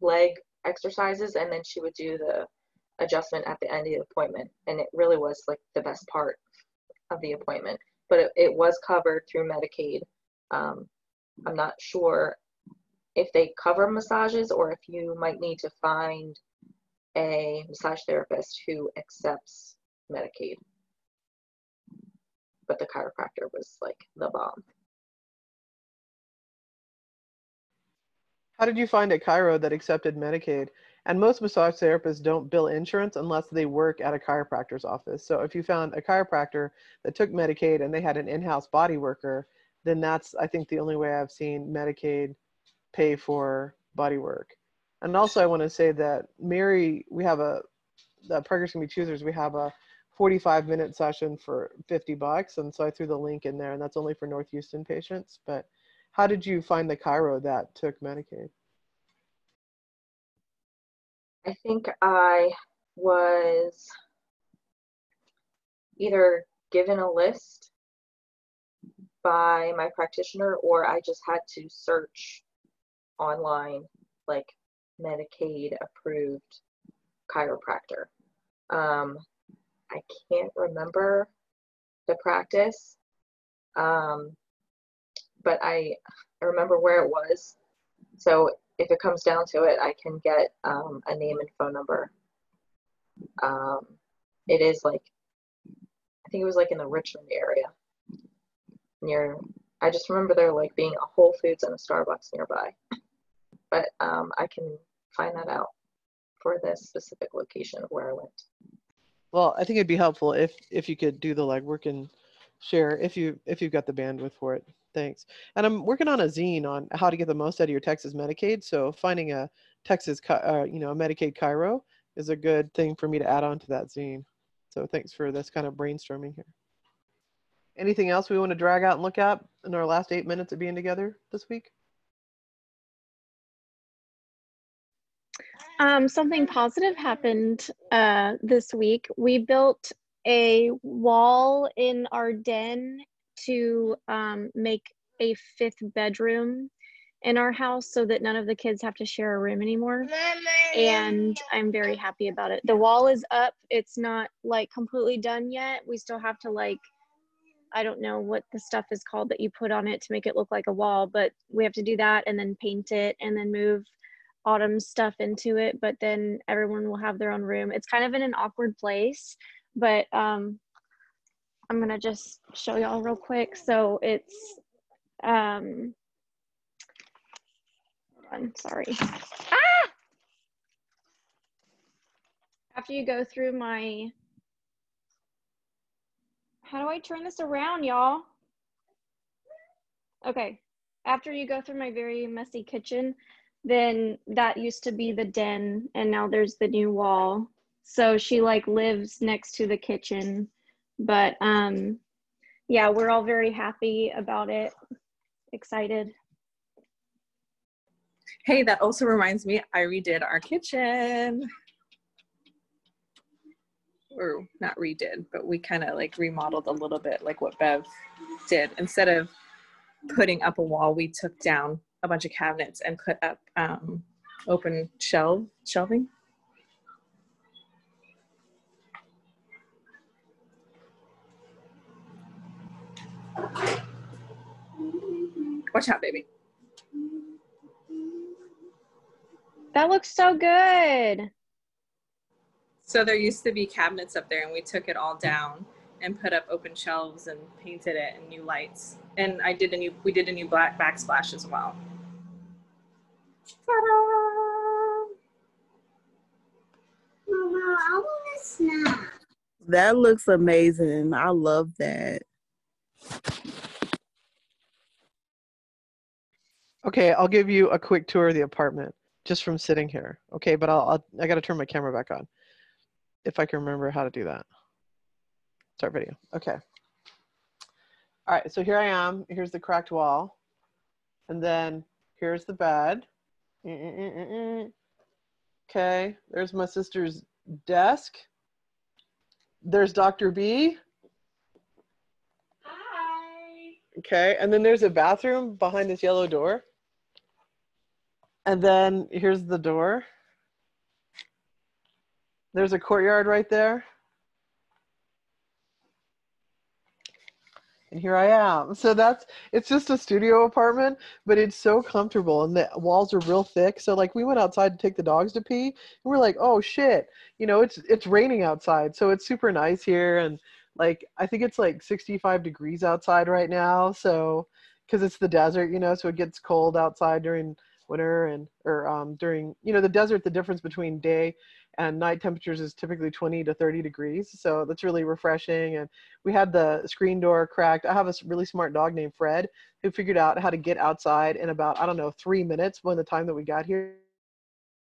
leg exercises and then she would do the adjustment at the end of the appointment and it really was like the best part of the appointment but it, it was covered through Medicaid. Um, I'm not sure if they cover massages or if you might need to find a massage therapist who accepts Medicaid. But the chiropractor was like the bomb. How did you find a chiro that accepted Medicaid? And most massage therapists don't bill insurance unless they work at a chiropractor's office. So if you found a chiropractor that took Medicaid and they had an in-house body worker, then that's I think the only way I've seen Medicaid pay for body work. And also I want to say that Mary, we have a the Preggers Can Be Choosers, we have a 45 minute session for 50 bucks. And so I threw the link in there and that's only for North Houston patients. But how did you find the chiro that took Medicaid? I think I was either given a list by my practitioner or I just had to search online like Medicaid approved chiropractor. Um, I can't remember the practice, um, but I, I remember where it was. So if it comes down to it, I can get um, a name and phone number. Um, it is like, I think it was like in the Richmond area near, I just remember there like being a Whole Foods and a Starbucks nearby. But um, I can find that out for this specific location of where I went. Well, I think it'd be helpful if if you could do the legwork and share if you if you've got the bandwidth for it. Thanks. And I'm working on a zine on how to get the most out of your Texas Medicaid. So finding a Texas, uh, you know, a Medicaid chiro is a good thing for me to add on to that zine. So thanks for this kind of brainstorming here. Anything else we want to drag out and look at in our last eight minutes of being together this week? Um, something positive happened uh, this week. We built a wall in our den to um, make a fifth bedroom in our house so that none of the kids have to share a room anymore. And I'm very happy about it. The wall is up. It's not like completely done yet. We still have to like I don't know what the stuff is called that you put on it to make it look like a wall, but we have to do that and then paint it and then move autumn stuff into it, but then everyone will have their own room. It's kind of in an awkward place, but um I'm gonna just show y'all real quick. So it's, um, I'm sorry. Ah! After you go through my, how do I turn this around, y'all? Okay, after you go through my very messy kitchen, then that used to be the den and now there's the new wall. So she like lives next to the kitchen but um, yeah, we're all very happy about it, excited. Hey, that also reminds me, I redid our kitchen. or not redid, but we kind of like remodeled a little bit like what Bev did. Instead of putting up a wall, we took down a bunch of cabinets and put up um, open shelf shelving. Watch out, baby. That looks so good. So there used to be cabinets up there, and we took it all down and put up open shelves and painted it and new lights. And I did a new, we did a new black backsplash as well. Mama, I want a snack. That looks amazing. I love that. Okay, I'll give you a quick tour of the apartment just from sitting here. Okay, but I'll, I'll I got to turn my camera back on if I can remember how to do that. Start video. Okay. All right, so here I am. Here's the cracked wall. And then here's the bed. Okay, there's my sister's desk. There's Dr. B. Hi. Okay, and then there's a bathroom behind this yellow door. And then here's the door. There's a courtyard right there. And here I am. So that's it's just a studio apartment, but it's so comfortable and the walls are real thick. So like we went outside to take the dogs to pee and we're like, "Oh shit. You know, it's it's raining outside." So it's super nice here and like I think it's like 65 degrees outside right now. So cuz it's the desert, you know, so it gets cold outside during winter and or um, during you know the desert the difference between day and night temperatures is typically 20 to 30 degrees so that's really refreshing and we had the screen door cracked. I have a really smart dog named fred who figured out how to get outside in about i don't know three minutes when the time that we got here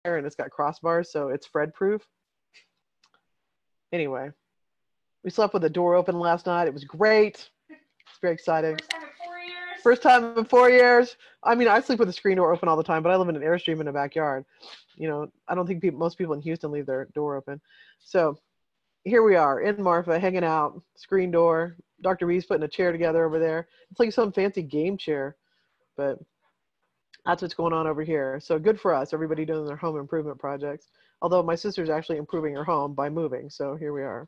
and it's got crossbars so it's fred proof anyway we slept with the door open last night. It was great. It's very exciting First time in four years. I mean, I sleep with the screen door open all the time, but I live in an airstream in a backyard. You know, I don't think most people in Houston leave their door open. So here we are in Marfa, hanging out, screen door. Dr. B's putting a chair together over there. It's like some fancy game chair, but that's what's going on over here. So good for us, everybody doing their home improvement projects. Although my sister's actually improving her home by moving. So here we are.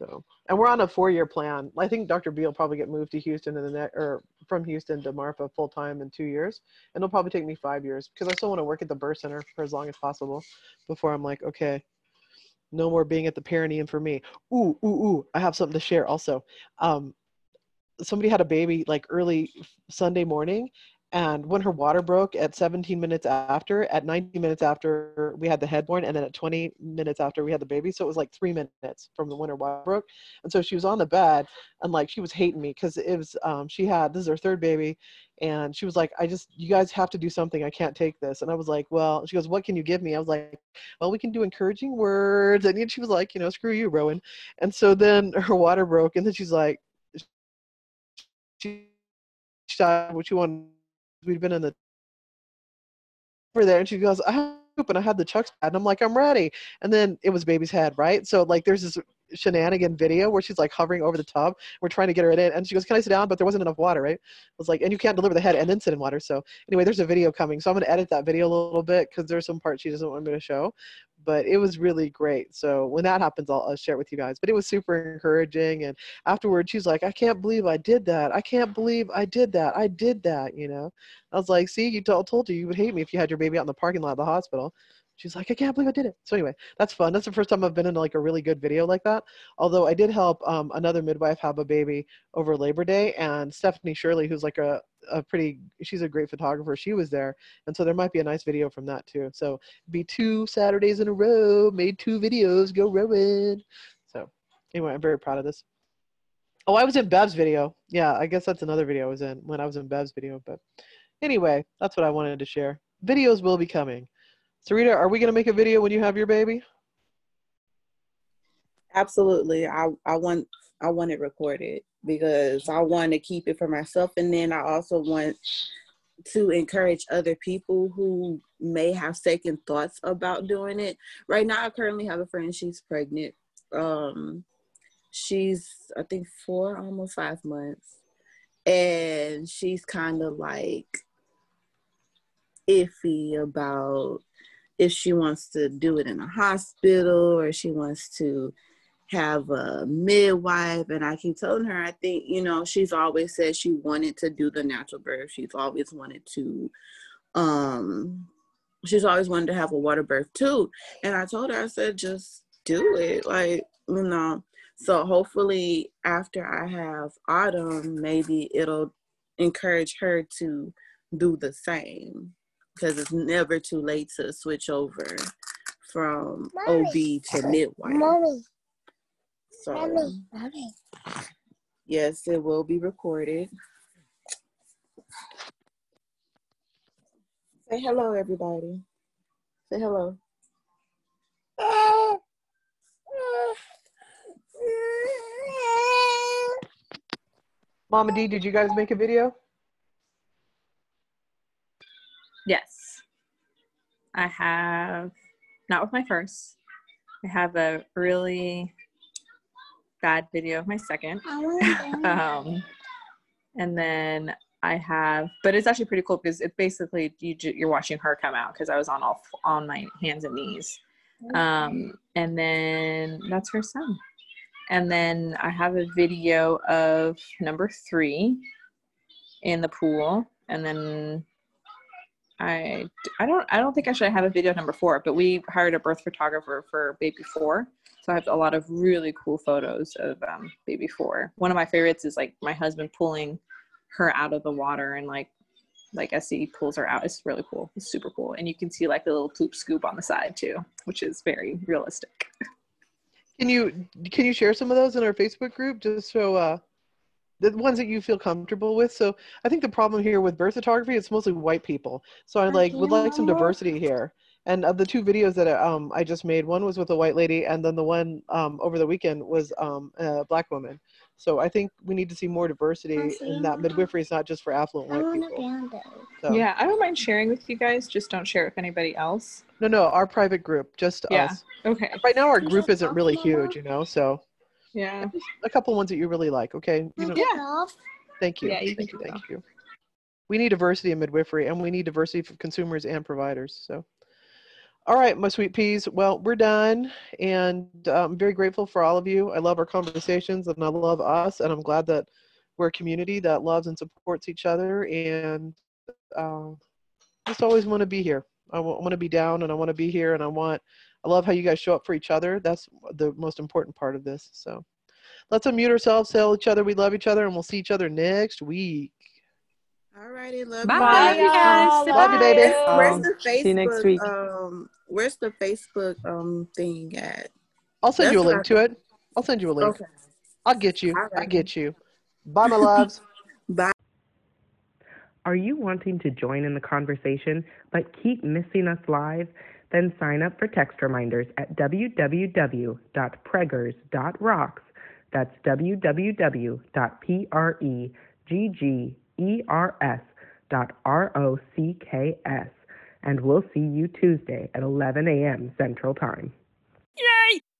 So, and we're on a four-year plan. I think Dr. B will probably get moved to Houston in the or from Houston to Marfa full time in two years, and it'll probably take me five years because I still want to work at the birth center for as long as possible before I'm like, okay, no more being at the perineum for me. Ooh, ooh, ooh! I have something to share also. Um, somebody had a baby like early Sunday morning, and when her water broke at 17 minutes after, at 90 minutes after we had the headborn, and then at 20 minutes after we had the baby, so it was like three minutes from the when her water broke. And so she was on the bed, and like she was hating me because it was um, she had this is her third baby, and she was like, I just you guys have to do something. I can't take this. And I was like, well, she goes, what can you give me? I was like, well, we can do encouraging words. And she was like, you know, screw you, Rowan. And so then her water broke, and then she's like, she decided what you want we'd been in the over there and she goes i have and I had the chucks pad and I'm like, I'm ready. And then it was baby's head, right? So like there's this shenanigan video where she's like hovering over the tub. We're trying to get her in and she goes, Can I sit down? But there wasn't enough water, right? I was like, and you can't deliver the head and then sit in water. So anyway, there's a video coming. So I'm gonna edit that video a little bit because there's some parts she doesn't want me to show but it was really great. So when that happens, I'll, I'll, share it with you guys. But it was super encouraging. And afterward, she's like, I can't believe I did that. I can't believe I did that. I did that, you know? I was like, see, you told, told you you would hate me if you had your baby out in the parking lot of the hospital. She's like, I can't believe I did it. So anyway, that's fun. That's the first time I've been in like a really good video like that. Although I did help um, another midwife have a baby over Labor Day, and Stephanie Shirley, who's like a a pretty she's a great photographer she was there. And so there might be a nice video from that too. So be two saturdays in a row made two videos go rowing. So anyway i'm very proud of this. Oh i was in bev's video. Yeah i guess that's another video i was in when i was in bev's video but anyway that's what i wanted to share. Videos will be coming sarita are we going to make a video when you have your baby absolutely i i want i want it recorded because I want to keep it for myself. And then I also want to encourage other people who may have second thoughts about doing it. Right now, I currently have a friend, she's pregnant. um she's I think four, almost five months. And she's kind of like iffy about if she wants to do it in a hospital or she wants to have a midwife. And i keep telling her i think you know she's always said she wanted to do the natural birth. She's always wanted to um she's always wanted to have a water birth too. And i told her i said just do it. Like you know so hopefully after i have autumn maybe it'll encourage her to do the same because it's never too late to switch over from Mommy. ob to midwife. Mommy, so mommy, mommy. yes it will be recorded. Say hello everybody. Say hello. Mama D, did you guys make a video? Yes. I have, not with my first, I have a really bad video of my second. Um, and then I have, but it's actually pretty cool because it's basically you you're watching her come out because I was on all on my hands and knees. Um, and then that's her son. And then I have a video of number three in the pool, and then I I don't I don't think I should have a video number four, but we hired a birth photographer for baby four, so I have a lot of really cool photos of um, baby four. One of my favorites is like my husband pulling her out of the water and like like as he pulls her out. It's really cool. It's super cool, and you can see like the little poop scoop on the side too, which is very realistic. Can you can you share some of those in our Facebook group just so uh the ones that you feel comfortable with? So I think the problem here with birth photography it's mostly white people. So I like would like some diversity here. And of the two videos that I, um I just made, one was with a white lady, and then the one um over the weekend was um a black woman. So I think we need to see more diversity in that midwifery is not just for affluent white people. So, Yeah, I don't mind sharing with you guys. Just don't share with anybody else. No, no, our private group, just Yeah. us. Okay. Right now our group isn't really huge, you know. So Yeah. a couple ones that you really like, okay? You know, Yeah. Thank you. Yeah, you thank you. Thank you. We need diversity in midwifery and we need diversity for consumers and providers. So, all right, my sweet peas. Well, we're done. And uh, I'm very grateful for all of you. I love our conversations and I love us. And I'm glad that we're a community that loves and supports each other. And uh, just always want to be here. I want to be down and I want to be here. And I want, I love how you guys show up for each other. That's the most important part of this. So, let's unmute ourselves, tell each other we love each other, and we'll see each other next week. all righty love Bye, you Love you guys. Love you, baby. where's the facebook see you next week. um where's the facebook um thing at I'll send That's you a link to it. I'll send you a link. okay I'll get you. All I right. get you. Bye, my loves. bye Are you wanting to join in the conversation but keep missing us live? Then sign up for text reminders at www.preggers.rocks. That's www.preggers.rocks. And we'll see you Tuesday at 11 a.m. Central Time. Yay!